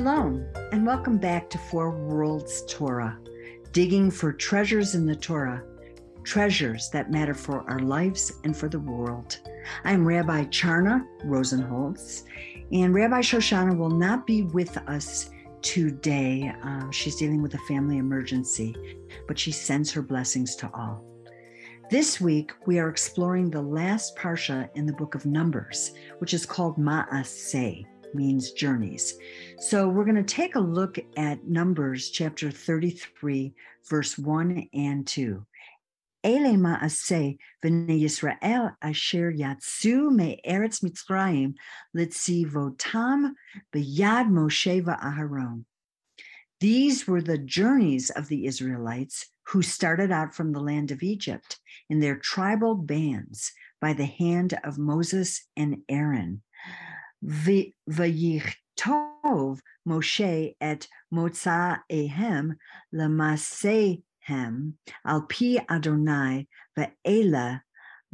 Shalom, and welcome back to Four Worlds Torah, digging for treasures in the Torah, treasures that matter for our lives and for the world. I'm Rabbi Charna Rosenholtz, and Rabbi Shoshana will not be with us today. Uh, she's dealing with a family emergency, but she sends her blessings to all. This week, we are exploring the last parsha in the book of Numbers, which is called Masei means journeys. So we're going to take a look at Numbers chapter 33, verse 1 and 2. Ele Mitzrayim. These were the journeys of the Israelites who started out from the land of Egypt in their tribal bands by the hand of Moses and Aaron. Vayichtov Moshe et Motzaehem lemasehem al pi Adonai ve'ela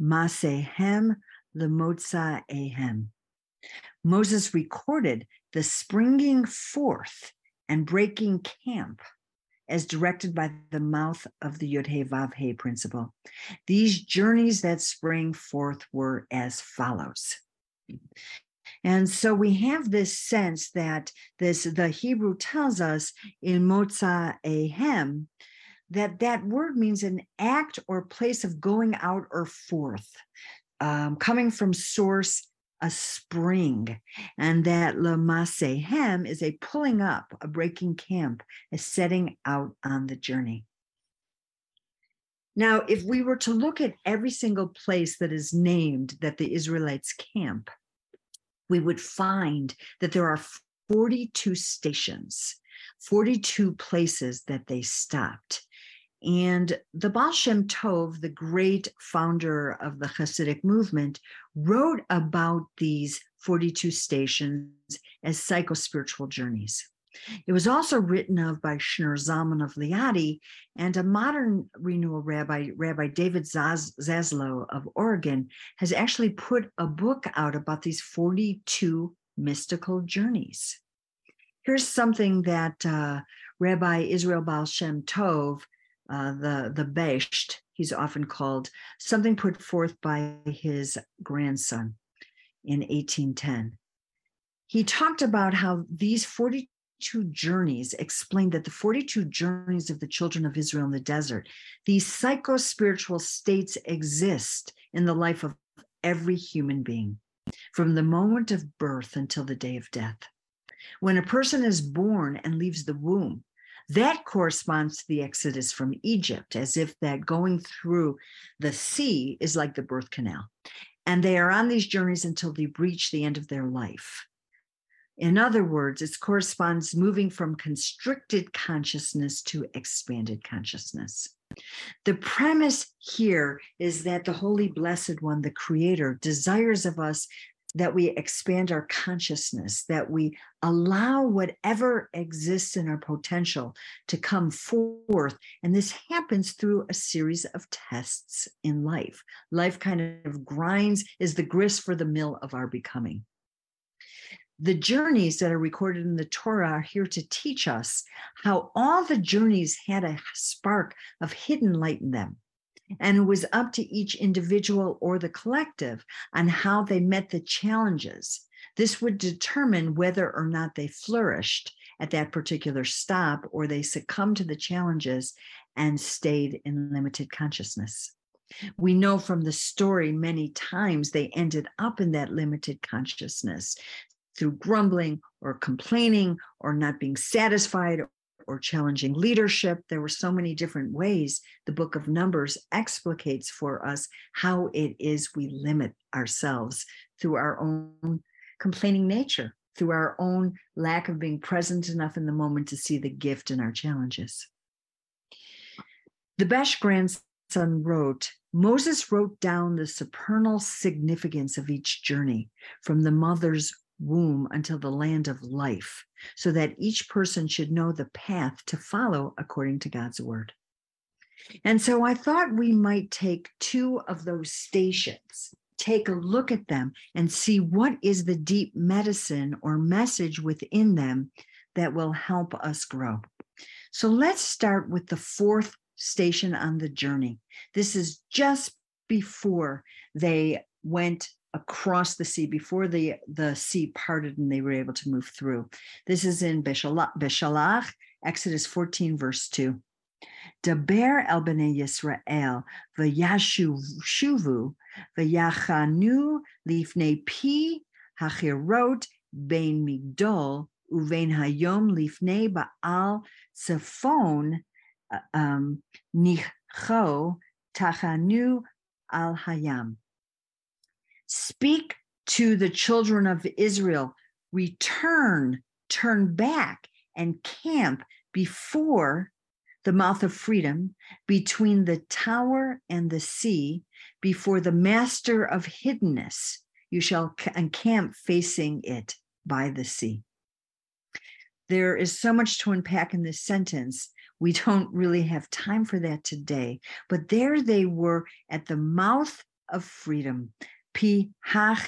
masehem lemotzaehem. Moses recorded the springing forth and breaking camp as directed by the mouth of the Yod He Vav He principle. These journeys that spring forth were as follows. And so we have this sense that this the Hebrew tells us in Motza Ehem that that word means an act or place of going out or forth, um, coming from source, a spring, and that Lamasehem is a pulling up, a breaking camp, a setting out on the journey. Now, if we were to look at every single place that is named that the Israelites camp, we would find that there are 42 stations, 42 places that they stopped. And the Baal Shem Tov, the great founder of the Hasidic movement, wrote about these 42 stations as psychospiritual journeys. It was also written of by Shneur Zalman of Liadi and a modern renewal rabbi, Rabbi David Zaslow of Oregon, has actually put a book out about these 42 mystical journeys. Here's something that uh, Rabbi Israel Baal Shem Tov, uh, the, the Besht, he's often called, something put forth by his grandson in 1810. He talked about how these 42 42 journeys explained that the 42 journeys of the children of Israel in the desert, these psycho spiritual states exist in the life of every human being from the moment of birth until the day of death. When a person is born and leaves the womb, that corresponds to the exodus from Egypt, as if that going through the sea is like the birth canal. And they are on these journeys until they reach the end of their life. In other words, it corresponds moving from constricted consciousness to expanded consciousness. The premise here is that the Holy Blessed One, the Creator, desires of us that we expand our consciousness, that we allow whatever exists in our potential to come forth. And this happens through a series of tests in life. Life kind of grinds, is the grist for the mill of our becoming the journeys that are recorded in the Torah are here to teach us how all the journeys had a spark of hidden light in them. And it was up to each individual or the collective on how they met the challenges. This would determine whether or not they flourished at that particular stop or they succumbed to the challenges and stayed in limited consciousness. We know from the story many times they ended up in that limited consciousness through grumbling or complaining or not being satisfied or challenging leadership. There were so many different ways the book of Numbers explicates for us how it is we limit ourselves through our own complaining nature, through our own lack of being present enough in the moment to see the gift in our challenges. The Besht grandson wrote, Moses wrote down the supernal significance of each journey from the mother's womb until the land of life, so that each person should know the path to follow according to God's word. And so I thought we might take two of those stations, take a look at them, and see what is the deep medicine or message within them that will help us grow. So let's start with the fourth station on the journey. This is just before they went across the sea, before the, the sea parted and they were able to move through. This is in Beshalach, Exodus 14, verse 2. Daber el bnei Yisrael v'yashuvu v'yachanu lifnei pi hachirot bein migdol uvein hayom lifnei baal tzafon um, nicho tachanu al hayam. Speak to the children of Israel, return, turn back, and camp before the mouth of freedom, between the tower and the sea, before the master of hiddenness. You shall encamp facing it by the sea. There is so much to unpack in this sentence. We don't really have time for that today. But there they were at the mouth of freedom. Pi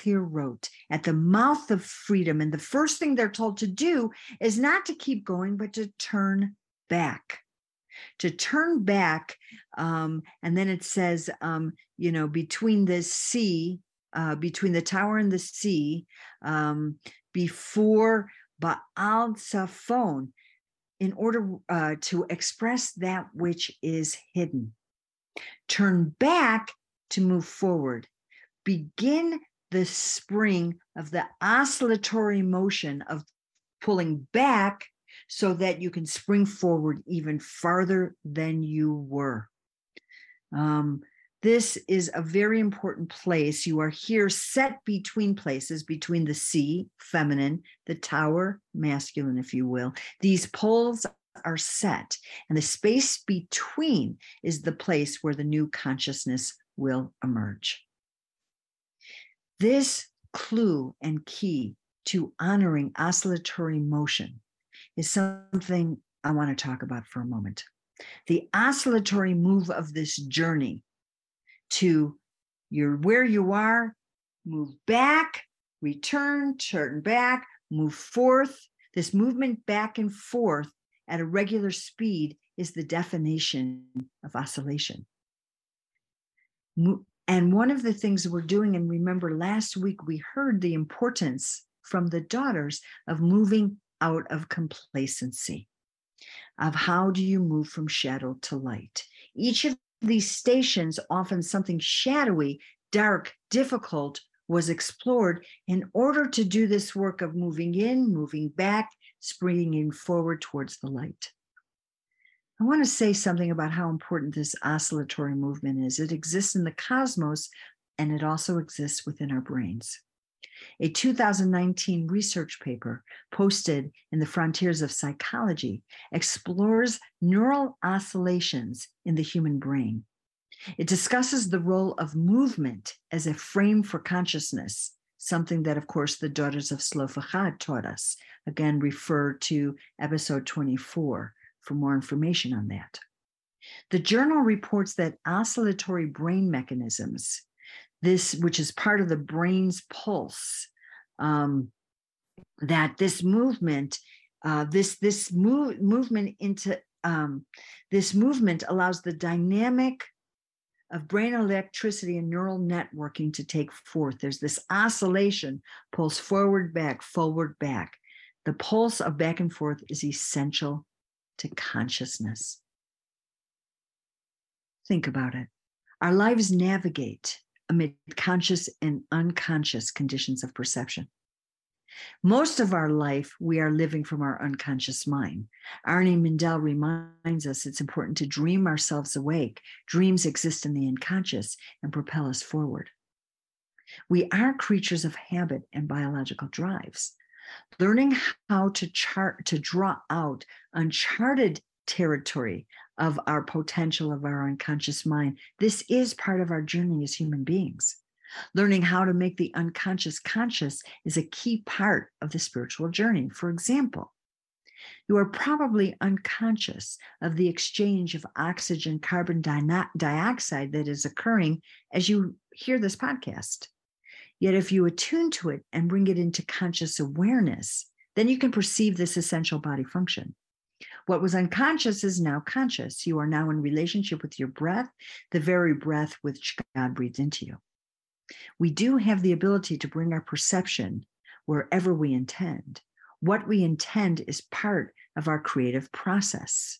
wrote at the mouth of freedom. And the first thing they're told to do is not to keep going, but to turn back to turn back. Um, and then it says, um, you know, between the sea, uh, between the tower and the sea, um, before Baal Safon, in order uh, to express that which is hidden. Turn back to move forward. Begin the spring of the oscillatory motion of pulling back so that you can spring forward even farther than you were. Um, this is a very important place. You are here set between places, between the sea, feminine, the tower, masculine, if you will. These poles are set, and the space between is the place where the new consciousness will emerge. This clue and key to honoring oscillatory motion is something I want to talk about for a moment. The oscillatory move of this journey to you're where you are, move back, return, turn back, move forth. This movement back and forth at a regular speed is the definition of oscillation. And one of the things we're doing, and remember last week we heard the importance from the daughters of moving out of complacency of how do you move from shadow to light. Each of these stations often something shadowy dark difficult was explored in order to do this work of moving in moving back springing forward towards the light I want to say something about how important this oscillatory movement is. It exists in the cosmos and it also exists within our brains. A 2019 research paper posted in the Frontiers of Psychology explores neural oscillations in the human brain. It discusses the role of movement as a frame for consciousness, something that, of course, the Daughters of Zelophehad taught us. Again, refer to episode 24 for more information on that. The journal reports that oscillatory brain mechanisms this, which is part of the brain's pulse, um, that this movement, uh, this this move, movement into um, this movement allows the dynamic of brain electricity and neural networking to take forth. There's this oscillation, pulse forward, back, forward, back. The pulse of back and forth is essential to consciousness. Think about it. Our lives navigate amid conscious and unconscious conditions of perception. Most of our life, we are living from our unconscious mind. Arnie Mindell reminds us it's important to dream ourselves awake. Dreams exist in the unconscious and propel us forward. We are creatures of habit and biological drives. Learning how to chart to draw out uncharted territory of our potential of our unconscious mind. This is part of our journey as human beings. Learning how to make the unconscious conscious is a key part of the spiritual journey. For example, you are probably unconscious of the exchange of oxygen carbon dioxide that is occurring as you hear this podcast. Yet, if you attune to it and bring it into conscious awareness, Then you can perceive this essential body function. What was unconscious is now conscious. You are now in relationship with your breath, the very breath which God breathes into you. We do have the ability to bring our perception wherever we intend. What we intend is part of our creative process.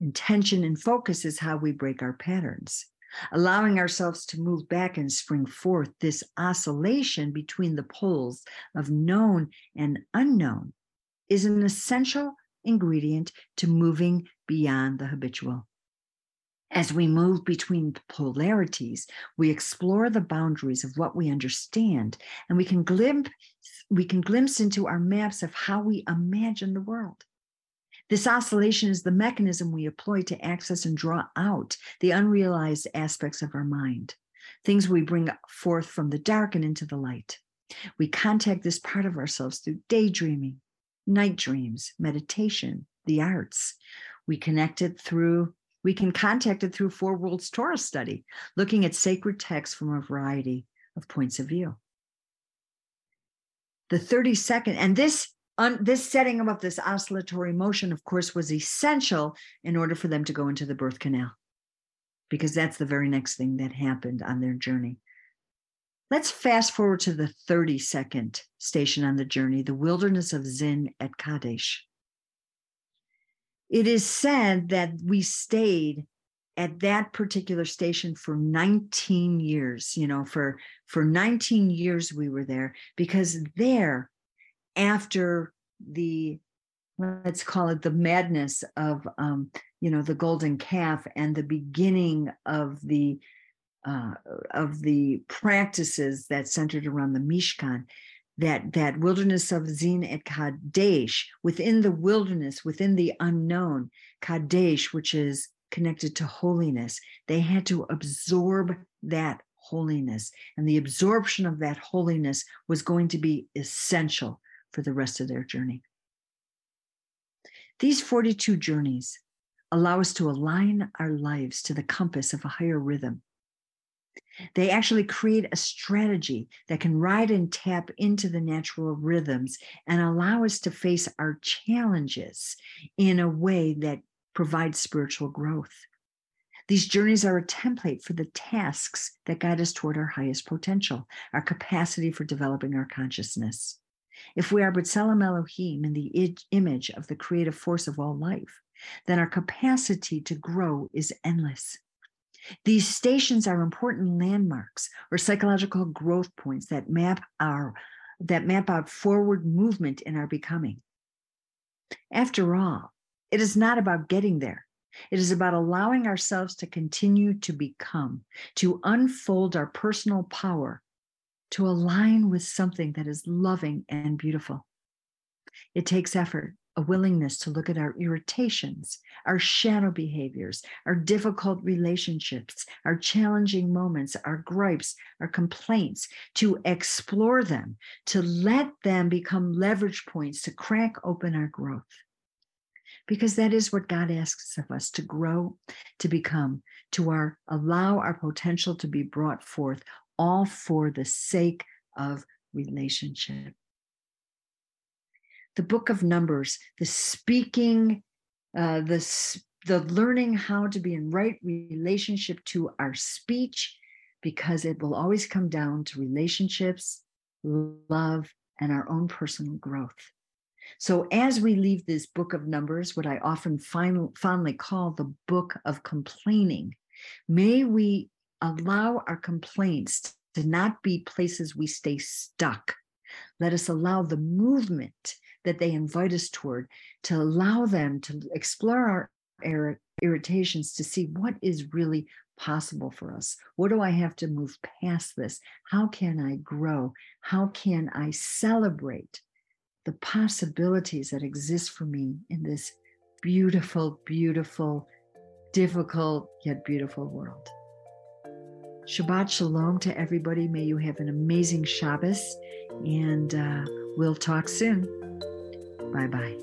Intention and focus is how we break our patterns. Allowing ourselves to move back and spring forth this oscillation between the poles of known and unknown is an essential ingredient to moving beyond the habitual. As we move between polarities, we explore the boundaries of what we understand, and we can glimpse we can glimpse into our maps of how we imagine the world. This oscillation is the mechanism we employ to access and draw out the unrealized aspects of our mind, things we bring forth from the dark and into the light. We contact this part of ourselves through daydreaming, night dreams, meditation, the arts. We connect it through, we can contact it through Four Worlds Torah study, looking at sacred texts from a variety of points of view. The 32nd, and this un, this setting up this oscillatory motion, of course, was essential in order for them to go into the birth canal, because that's the very next thing that happened on their journey. Let's fast forward to the 32nd station on the journey, the wilderness of Zin at Kadesh. It is said that we stayed at that particular station for 19 years, you know, for for 19 years we were there because there after the let's call it the madness of um, you know the golden calf and the beginning of the uh, of the practices that centered around the Mishkan, that that wilderness of Zin et Kadesh, within the wilderness, within the unknown, Kadesh, which is connected to holiness, they had to absorb that holiness, and the absorption of that holiness was going to be essential for the rest of their journey. These 42 journeys allow us to align our lives to the compass of a higher rhythm they actually create a strategy that can ride and tap into the natural rhythms and allow us to face our challenges in a way that provides spiritual growth. These journeys are a template for the tasks that guide us toward our highest potential, our capacity for developing our consciousness. If we are but B'Tselem Elohim in the image of the creative force of all life, then our capacity to grow is endless. These stations are important landmarks or psychological growth points that map our that map out forward movement in our becoming. After all, it is not about getting there. It is about allowing ourselves to continue to become, to unfold our personal power, to align with something that is loving and beautiful. It takes effort a willingness to look at our irritations, our shadow behaviors, our difficult relationships, our challenging moments, our gripes, our complaints, to explore them, to let them become leverage points to crack open our growth. Because that is what God asks of us to grow, to become, to our allow our potential to be brought forth, all for the sake of relationship the book of Numbers, the speaking, uh, the, the learning how to be in right relationship to our speech, because it will always come down to relationships, love, and our own personal growth. So, as we leave this book of Numbers, what I often find, fondly call the book of complaining, may we allow our complaints to not be places we stay stuck. Let us allow the movement that they invite us toward to allow them to explore our irritations to see what is really possible for us. What do I have to move past this? How can I grow? How can I celebrate the possibilities that exist for me in this beautiful, beautiful, difficult, yet beautiful world? Shabbat Shalom to everybody. May you have an amazing Shabbos, and uh, we'll talk soon. Bye bye.